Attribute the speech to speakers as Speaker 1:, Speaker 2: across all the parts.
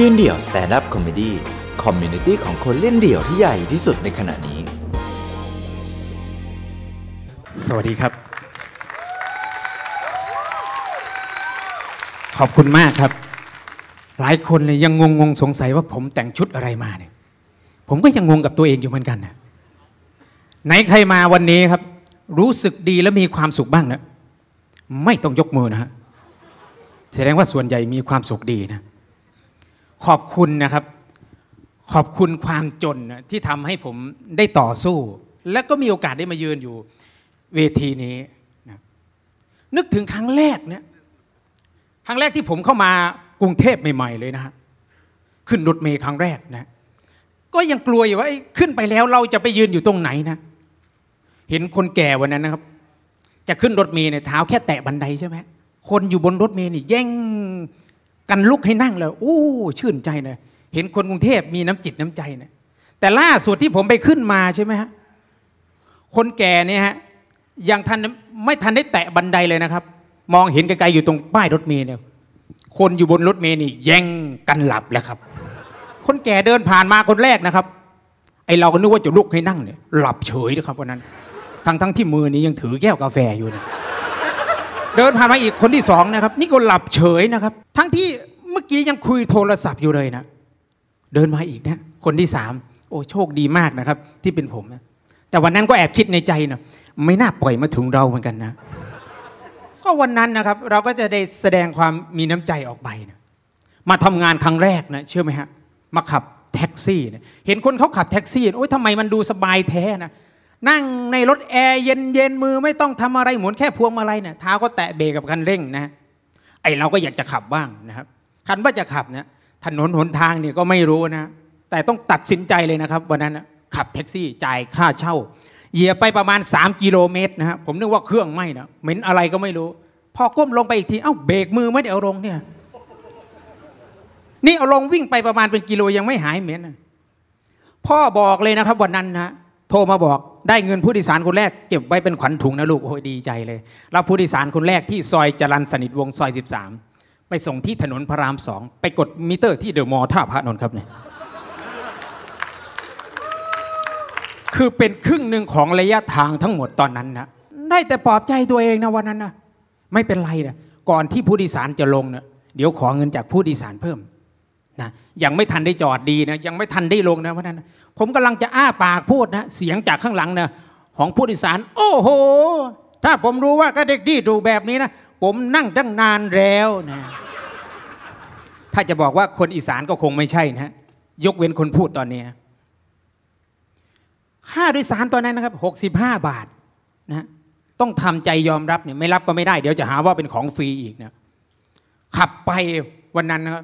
Speaker 1: ยืนเดี่ยว stand-up comedy community ของคนเล่นเดี่ยวที่ใหญ่ที่สุดในขณะนี้
Speaker 2: สวัสดีครับ ขอบคุณมากครับ หลายคนเลยยังงงงสงสัยว่าผมแต่งชุดอะไรมาเนี่ย ผมก็ยังงงกับตัวเองอยู่เหมือนกันนะไหนใครมาวันนี้ครับ รู้สึกดีและมีความสุขบ้างนะไม่ต้องยกมือนะฮะแสดงว่าส่วนใหญ่มีความสุขดีนะ ขอบคุณนะครับ ขอบคุณความจนที่ทำให้ผมได้ต่อสู้ และก็มีโอกาสได้มายืนอยู่เวทีนี้นะนึกถึงครั้งแรกเนี่ยครั้งแรกที่ผมเข้ามากรุงเทพใหม่ๆเลยนะฮะขึ้นรถเมล์ครั้งแรกนะ ก็ยังกลัวอยู่ว่าขึ้นไปแล้วเราจะไปยืนอยู่ตรงไหนนะ เห็นคนแก่วันนั้นนะครับ จะขึ้นรถเมล์เนี่ยเท้าแค่แตะบันไดใช่ไหมคนอยู่บนรถเมล์นี่แย่ง กันลุกให้นั่งเลยโอ้ชื่นใจเลยเห็นคนกรุงเทพมีน้ำจิตน้ำใจเนี่ยแต่ล่าสุดที่ผมไปขึ้นมาใช่ไหมฮะคนแก่เนี่ยฮะยังทันไม่ทันได้แตะบันไดเลยนะครับ มองเห็นไกลๆอยู่ตรงป้ายรถเมล์เนี่ยคนอยู่บนรถเมล์นี่แย่งกันหลับแล้วครับ คนแก่เดินผ่านมาคนแรกนะครับ ไอเราก็นึกว่าจะลุกให้นั่งเนี่ยหลับเฉยนะครับวันนั้น ทั้งทั้งที่มือนี้ยังถือแก้วกาแฟอยู่นะเดินผ่านมาอีกคนที่สองนะครับ นี่ก็หลับเฉยนะครับ ทั้งที่ กี้ยังคุยโทรศัพท์อยู่เลยนะ เดินมาอีกนะ คนที่สามโอ้โชคดีมากนะครับ ที่เป็นผมนะแต่วันนั้นก็แอบคิดในใจนะไม่น่าปล่อยมาถึงเราเหมือนกันนะ ก็วันนั้นนะครับ เราก็จะได้แสดงความมีน้ำใจออกไปนะมาทำงานครั้งแรกนะเชื่อไหมฮะมาขับแท็กซี่นะเห็นคนเขาขับแท็กซี่โอ้ยทำไมมันดูสบายแท้นะนั่งในรถแอร์เย็นเย็นมือไม่ต้องทำอะไรหมุนแค่พวงมาลัยเนี่ยเท้าก็แตะเบรกกับคันเร่งนะไอเราก็อยากจะขับบ้างนะครับ คันว่าจะขับเนี่ยถนนหนทางเนี่ยก็ไม่รู้นะ แต่ต้องตัดสินใจเลยนะครับวันนั้นขับแท็กซี่จ่ายค่าเช่า เหยียบไปประมาณ 3 กิโลเมตรนะฮะผมนึกว่าเครื่องไหม้นะเหม็นอะไรก็ไม่รู้ พอก้มลงไปอีกทีเอ้าเบรกมือไม่ได้เอาลงเนี่ยนี่เอาลงวิ่งไปประมาณเป็นกิโลยังไม่หายเหม็นนะพ่อบอกเลยนะครับวันนั้นนะโทรมาบอกได้เงินผู้โดยสารคนแรกเก็บไว้เป็นขวัญถุงนะลูกโอ้ยดีใจเลยรับผู้โดยสารคนแรกที่ซอยจรันสนิทวงศ์ซอย 13 ไปส่งที่ถนนพระรามสอง ไปกดมิเตอร์ที่เดอะมอลล์ท่าพระนนท์ครับเนี่ยคือเป็นครึ่งหนึ่งของระยะทางทั้งหมดตอนนั้นนะได้แต่ปลอบใจตัวเองนะวันนั้นนะไม่เป็นไรนะก่อนที่ผู้โดยสารจะลงเนะเดี๋ยวขอเงินจากผู้โดยสารเพิ่มนะยังไม่ทันได้จอดดีนะยังไม่ทันได้ลงนะวันนั้นนะผมกำลังจะอ้าปากพูดนะเสียงจากข้างหลังนะของผู้โดยสาร โอ้โห ถ้าผมรู้ว่าก็เด็กที่ดูแบบนี้นะ ผมนั่งตั้งนานแล้วนะถ้าจะบอกว่าคนอีสานก็คงไม่ใช่นะยกเว้นคนพูดตอนนี้ค่าโดยสารตอนนั้นนะครับ 65 บาทนะต้องทำใจยอมรับเนี่ยไม่รับก็ไม่ได้ เดี๋ยวจะหาว่าเป็นของฟรีอีกนะขับไปวันนั้นนะครับ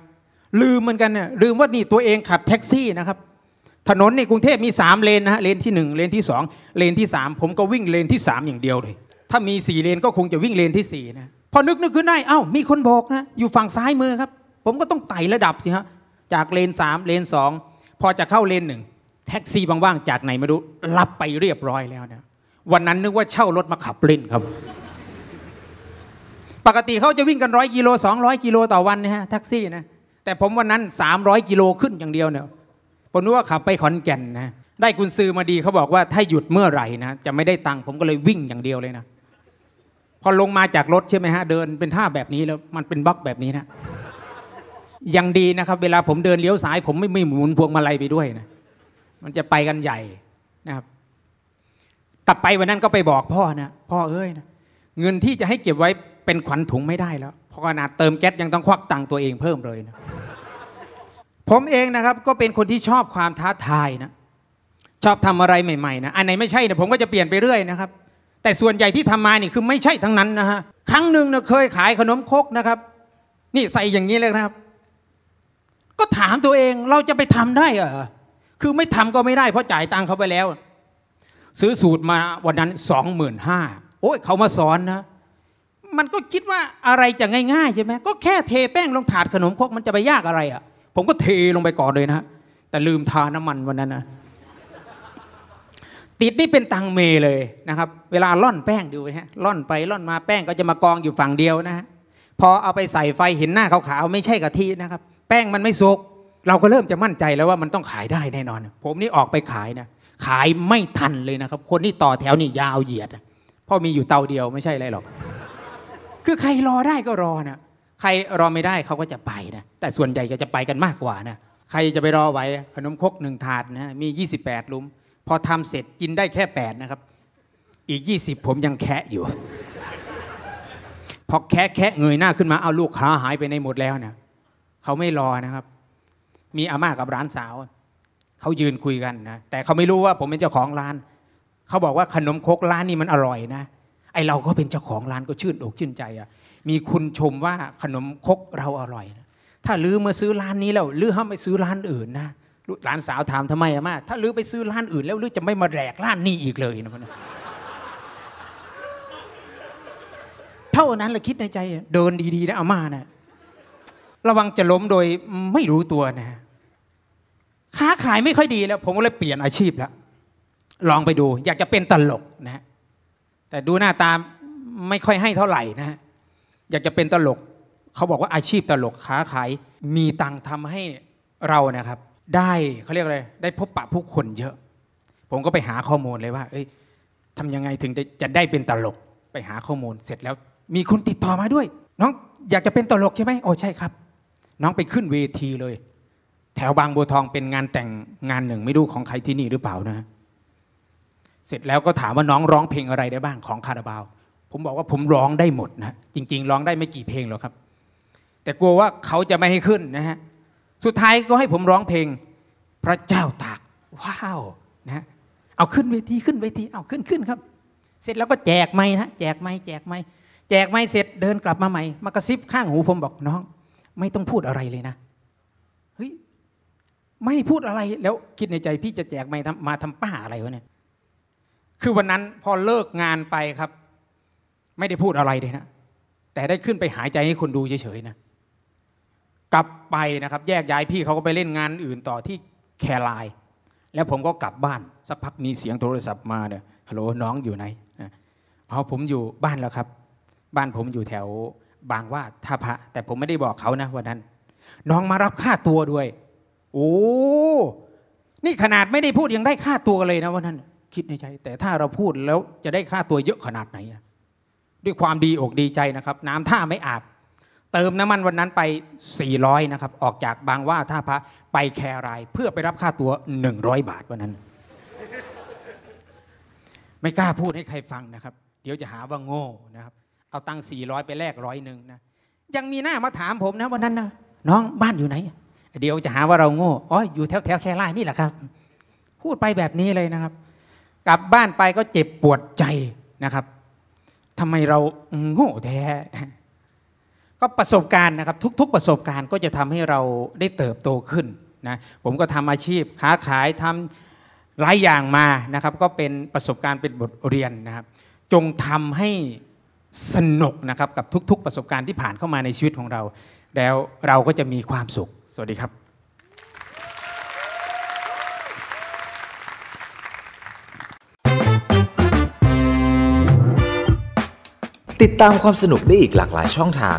Speaker 2: ลืมเหมือนกันเนี่ยลืมว่านี่ตัวเองขับแท็กซี่นะครับ ถนนในกรุงเทพมี 3 เลนนะฮะเลนที่ 1 เลนที่ 2 เลนที่ 3 ผมก็วิ่งเลนที่ 3 อย่างเดียวเลย ถ้ามี 4 เลนก็คงจะวิ่งเลนที่4นะ พอนึกนึกขึ้นได้เอ้ามีคนโบอกนะอยู่ฝั่งซ้ายมือครับ ผมก็ต้องไต่ระดับสิฮะจากเลน3เลน2พอจะเข้าเลนหนึ่งแท็กซี่บางว่างๆจากไหนไม่รู้รับไปเรียบร้อยแล้วนะวันนั้นนึกว่าเช่ารถมาขับเล่นครับ ปกติเขาจะวิ่งกันร้อยกิโลสองร้อยกิโลต่อวันนะฮะแท็กซี่นะแต่ผมวันนั้น300กิโลขึ้นอย่างเดียวเนี่ยผมนึกว่าขับไปขอนแก่นนะได้กุนซือมาดีเขาบอกว่าถ้าหยุดเมื่อไหร่นะจะไม่ได้ตังค์ผมก็เลยวิ่งอย่างเดียวเลยนะ พอลงมาจากรถใช่ไหมฮะเดินเป็นท่าแบบนี้แล้วมันเป็นบล็อกแบบนี้นะยังดีนะครับ เวลาผมเดินเลี้ยวซ้าย ผมไม่ไม่หมุนพวงมาลัยไปด้วยนะมันจะไปกันใหญ่นะครับกลับไปวันนั้นก็ไปบอกพ่อนะพ่อเอ้ยนะเงินที่จะให้เก็บไว้เป็นขวัญถุงไม่ได้แล้วเพราะขนาดเติมแก๊สยังต้องควักตังค์ตัวเองเพิ่มเลยนะผมเองนะครับก็เป็นคนที่ชอบความท้าทายนะชอบทำอะไรใหม่ๆนะอันไหนไม่ใช่เนี่ยผมก็จะเปลี่ยนไปเรื่อยนะครับ แต่ส่วนใหญ่ที่ทำมานี่คือไม่ใช่ทั้งนั้นนะฮะครั้งหนึ่งนะเคยขายขนมคกนะครับ นี่ใส่อย่างนี้เลยนะครับ ก็ถามตัวเองเราจะไปทำได้เหรอคือไม่ทำก็ไม่ได้เพราะจ่ายตังค์เขาไปแล้ว ซื้อสูตรมาวันนั้นสองหมื่นห้าโอ้ยเขามาสอนนะ มันก็คิดว่าอะไรจะง่ายๆใช่ไหมก็แค่เทแป้งลงถาดขนมคกมันจะไปยากอะไรอะ ผมก็เทลงไปก่อนเลยนะแต่ลืมทาน้ำมันวันนั้นนะ ติดนี่เป็นตังเมเลยนะครับ เวลาล่อนแป้งดูนะฮะล่อนไปล่อนมาแป้งก็จะมากองอยู่ฝั่งเดียวนะฮะพอเอาไปใส่ไฟเห็นหน้าขาวๆไม่ใช่กะทินะครับ แป้งมันไม่สุกเราก็เริ่มจะมั่นใจแล้วว่ามันต้องขายได้แน่นอน ผมนี่ออกไปขายนะขายไม่ทันเลยนะครับ คนที่ต่อแถวนี่ยาวเหยียดเพราะมีอยู่เตาเดียวไม่ใช่อะไรหรอก คือใครรอได้ก็รอนะใครรอไม่ได้เขาก็จะไปนะแต่ส่วนใหญ่ก็จะไปกันมากกว่านะใครจะไปรอไว้ขนมครกหนึ่งถาดนะมี 28 ลุม พอทำเสร็จกินได้แค่ 8 นะครับ อีก 20 ผมยังแคะอยู่ พอแคะแคะเงยหน้าขึ้นมาเอาลูกค้าหายไปในหมดแล้วเนะเขาไม่รอนะครับ มีอาม่ากับร้านสาว เขายืนคุยกันนะแต่เขาไม่รู้ว่าผมเป็นเจ้าของร้าน เขาบอกว่าขนมคกร้านนี้มันอร่อยนะไอเราก็เป็นเจ้าของร้านก็ชื่นอกชื่นใจอะมีคุณชมว่าขนมคกเราอร่อยนะถ้าลือมาซื้อร้านนี้แล้วลือห้ามไปซื้อร้านอื่นนะ หลานสาวถามทำไมอะมาถ้าลือไปซื้อร้านอื่น แล้วลือจะไม่มาแดกร้านนี้อีกเลยนะเท่านั้นแหละคิดในใจ เดินดีๆนะอาม่านะระวังจะล้มโดยไม่รู้ตัวนะ ค้าขายไม่ค่อยดีแล้ว ผมก็เลยเปลี่ยนอาชีพแล้ว ลองไปดู อยากจะเป็นตลกนะ แต่ดูหน้าตาไม่ค่อยให้เท่าไหร่นะฮะอยากจะเป็นตลก เขาบอกว่าอาชีพตลกค้าขายมีตังค์ทำให้เรานะครับ ได้เขาเรียกอะไรได้พบปะผู้คนเยอะ ผมก็ไปหาข้อมูลเลยว่า เอ้ยทำยังไงถึงจะได้เป็นตลกไปหาข้อมูลเสร็จแล้ว มีคนติดต่อมาด้วย น้องอยากจะเป็นตลกใช่ไหมโอ้ใช่ครับ น้องไปขึ้นเวทีเลย แถวบางบัวทองเป็นงานแต่งงานหนึ่งไม่รู้ของใครที่นี่หรือเปล่านะ เสร็จแล้วก็ถามว่าน้องร้องเพลงอะไรได้บ้างของคาราบาว ผมบอกว่าผมร้องได้หมดนะจริง ๆ ร้องได้ไม่กี่เพลงหรอกครับ แต่กลัวว่าเขาจะไม่ให้ขึ้นนะฮะ สุดท้ายก็ให้ผมร้องเพลง พระเจ้าตาก ว้าวนะเอาขึ้นเวทีขึ้นเวทีเอาขึ้นขึ้นครับ เสร็จแล้วก็แจกไม้นะแจกไม้แจกไม้แจกไม้เสร็จเดินกลับมาใหม่มากระซิบข้างหูผมบอกน้อง ไม่ต้องพูดอะไรเลยนะเฮ้ยไม่พูดอะไรแล้วคิดในใจพี่จะแจกไม้มาทำป้าอะไรวะเนี่ยคือวันนั้นพอเลิกงานไปครับ ไม่ได้พูดอะไรเลยนะแต่ได้ขึ้นไปหายใจให้คนดูเฉยๆนะ กลับไปนะครับ แยกย้ายพี่เขาก็ไปเล่นงานอื่นต่อที่แคราย แล้วผมก็กลับบ้านสักพักมีเสียงโทรศัพท์มาเนี่ยฮัลโหลน้องอยู่ไหนอ๋อผมอยู่บ้านแล้วครับ บ้านผมอยู่แถวบางว่าท่าพระ แต่ผมไม่ได้บอกเขานะวันนั้น น้องมารับค่าตัวด้วย โอ้นี่ขนาดไม่ได้พูดยังได้ค่าตัวเลยนะวันนั้น คิดในใจ แต่ถ้าเราพูดแล้วจะได้ค่าตัวเยอะขนาดไหนด้วยความดีอกดีใจนะครับ น้ำท่าไม่อาบ เติมน้ำมันวันนั้นไป 400 นะครับ ออกจากบางว่าท่าพระไปแคราย เพื่อไปรับค่าตัว 100 บาทวันนั้น ไม่กล้าพูดให้ใครฟังนะครับ เดี๋ยวจะหาว่าโง่นะครับ เอาตังค์400 ไปแลกร้อยหนึ่งนะ ยังมีหน้ามาถามผมนะวันนั้นนะน้องบ้านอยู่ไหน เดี๋ยวจะหาว่าเราโง่อ๋ออยู่แถวแถวแครายนี่แหละครับ พูดไปแบบนี้เลยนะครับ กลับบ้านไปก็เจ็บปวดใจนะครับทำไมเราโง่แท้ ก็ประสบการณ์นะครับทุกๆประสบการณ์ก็จะทำให้เราได้เติบโตขึ้นนะผมก็ทำอาชีพค้าขายทำหลายอย่างมานะครับก็เป็นประสบการณ์เป็นบทเรียนนะครับ จงทำให้สนุกนะครับกับทุก ๆ ประสบการณ์ที่ผ่านเข้ามาในชีวิตของเรา แล้วเราก็จะมีความสุข สวัสดีครับ
Speaker 1: ติดตามความสนุกได้อีกหลากหลายช่องทาง